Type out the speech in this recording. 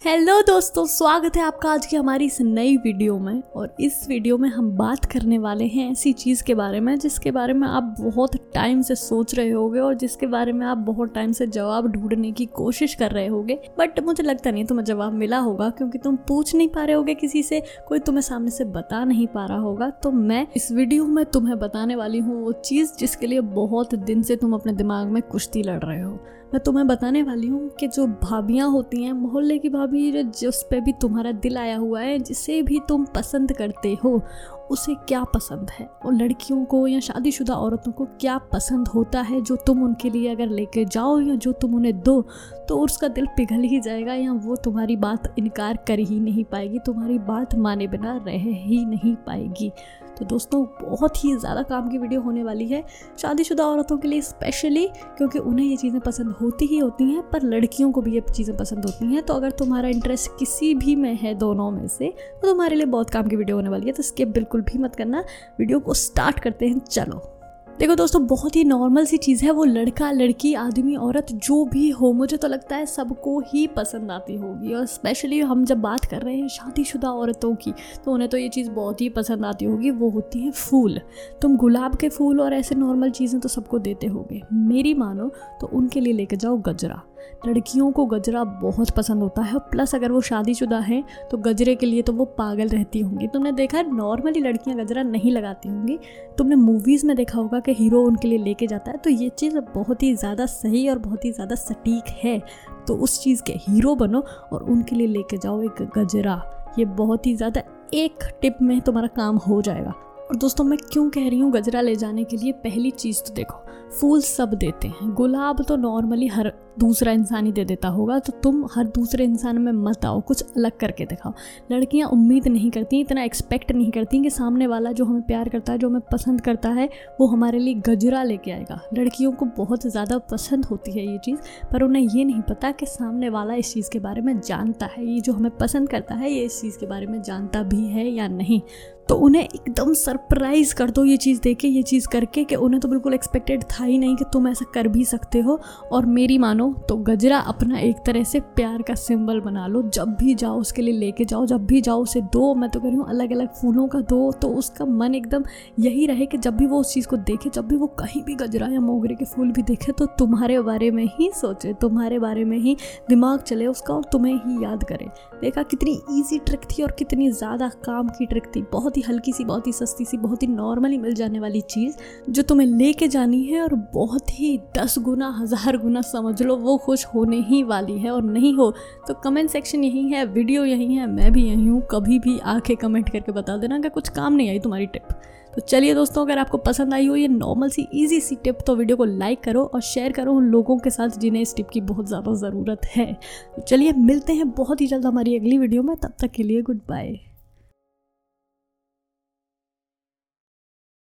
Hello दोस्तों, स्वागत है आपका आज की हमारी इस नई वीडियो में। और इस वीडियो में हम बात करने वाले हैं ऐसी चीज़ के बारे में, जिसके बारे में आप बहुत टाइम से सोच रहे होगे और जिसके बारे में आप बहुत टाइम से जवाब ढूँढने की कोशिश कर रहे होगे। बट मुझे लगता नहीं तुम्हें जवाब मिला होगा, क्योंकि तुम पूछ नहीं पा रहे होगे किसी से, कोई तुम्हें सामने से बता नहीं पा रहा होगा। तो मैं इस वीडियो में तुम्हें बताने वाली हूँ वो चीज़ जिसके लिए बहुत दिन से तुम अपने दिमाग में कुश्ती लड़ रहे हो। मैं तुम्हें बताने वाली हूँ कि जो भाभियाँ होती हैं, मोहल्ले की भाभी जिस पे भी तुम्हारा दिल आया हुआ है, जिसे भी तुम पसंद करते हो, उसे क्या पसंद है? और लड़कियों को या शादीशुदा औरतों को क्या पसंद होता है, जो तुम उनके लिए अगर लेके जाओ या जो तुम उन्हें दो तो उसका दिल पिघल ही जाएगा या वो तुम्हारी बात इनकार कर ही नहीं पाएगी, तुम्हारी बात माने बिना रह ही नहीं पाएगी। तो दोस्तों, बहुत ही ज़्यादा काम की वीडियो होने वाली है। शादीशुदा औरतों के लिए स्पेशली क्योंकि उन्हें ये चीज़ें पसंद होती ही होती हैं, पर लड़कियों को भी ये चीज़ें पसंद होती हैं। तो अगर तुम्हारा इंटरेस्ट किसी भी में है दोनों में से तो तुम्हारे लिए बहुत काम की वीडियो होने वाली है। तो स्किप बिल्कुल भी मत करना। वीडियो को स्टार्ट करते हैं। चलो। देखो दोस्तों, बहुत ही नॉर्मल सी चीज़ है, वो लड़का, लड़की, आदमी, औरत, जो भी हो, मुझे तो लगता है सबको ही पसंद आती होगी। और स्पेशली हम जब बात कर रहे हैं शादीशुदा औरतों की तो उन्हें तो ये चीज़ बहुत ही पसंद आती होगी, वो होती है फूल। तुम गुलाब के फूल और ऐसे नॉर्मल चीज़ें तो सबको देते होगे। मेरी मानो तो उनके लिए लेके जाओ गजरा। लड़कियों को गजरा बहुत पसंद होता है, प्लस अगर वो शादीशुदा हैं तो गजरे के लिए तो वो पागल रहती होंगी। तुमने देखा है, नॉर्मली लड़कियाँ गजरा नहीं लगाती होंगी। तुमने मूवीज़ में देखा होगा कि हीरो उनके लिए लेके जाता है तो ये चीज़ बहुत ही ज़्यादा सही और बहुत ही ज़्यादा सटीक है। तो उस चीज़ के हीरो बनो और उनके लिए लेके जाओ एक गजरा। ये बहुत ही ज़्यादा एक टिप में तुम्हारा काम हो जाएगा। और दोस्तों, मैं क्यों कह रही हूँ गजरा ले जाने के लिए पहली चीज़ तो देखो, फूल सब देते हैं। गुलाब तो नॉर्मली हर दूसरा इंसान ही दे देता होगा तो तुम हर दूसरे इंसान में मत आओ, कुछ अलग करके दिखाओ। लड़कियाँ उम्मीद नहीं करती, इतना एक्सपेक्ट नहीं करती कि सामने वाला जो हमें प्यार करता है, जो हमें पसंद करता है, वो हमारे लिए गजरा लेके आएगा। लड़कियों को बहुत ज़्यादा पसंद होती है ये चीज़, पर उन्हें ये नहीं पता कि सामने वाला इस चीज़ के बारे में जानता है, ये जो हमें पसंद करता है, ये इस चीज़ के बारे में जानता भी है या नहीं। तो उन्हें एकदम सरप्राइज़ कर दो ये चीज़ देके, ये चीज़ करके कि उन्हें तो बिल्कुल एक्सपेक्टेड था ही नहीं कि तुम ऐसा कर भी सकते हो। और मेरी मानो तो गजरा अपना एक तरह से प्यार का सिंबल बना लो। जब भी जाओ उसके लिए लेके जाओ, जब भी जाओ उसे दो। मैं तो कह रही हूँ अलग अलग फूलों का दो तो उसका मन एकदम यही रहे कि जब भी वो उस चीज़ को देखे, जब भी वो कहीं भी गजरा या मोगरे के फूल भी देखे तो तुम्हारे बारे में ही सोचे, तुम्हारे बारे में ही दिमाग चले उसका और तुम्हें ही याद करे। देखा कितनी ईजी ट्रिक थी और कितनी ज़्यादा काम की ट्रिक थी। बहुत ही हल्की सी, बहुत ही सस्ती सी, बहुत ही नॉर्मली मिल जाने वाली चीज़ जो तुम्हें लेके जानी है और बहुत ही दस गुना, हज़ार गुना समझ लो, वो खुश होने ही वाली है और नहीं हो तो कमेंट सेक्शन यही है वीडियो यही है, मैं भी यही हूँ, कभी भी आके कमेंट करके बता देना अगर कुछ काम नहीं आई तुम्हारी टिप तो चलिए दोस्तों, अगर आपको पसंद आई हो ये नॉर्मल सी इजी सी टिप तो वीडियो को लाइक करो और शेयर करो उन लोगों के साथ जिन्हें इस टिप की बहुत ज़्यादा ज़रूरत है। तो चलिए मिलते हैं बहुत ही जल्द हमारी अगली वीडियो में, तब तक के लिए गुड बाय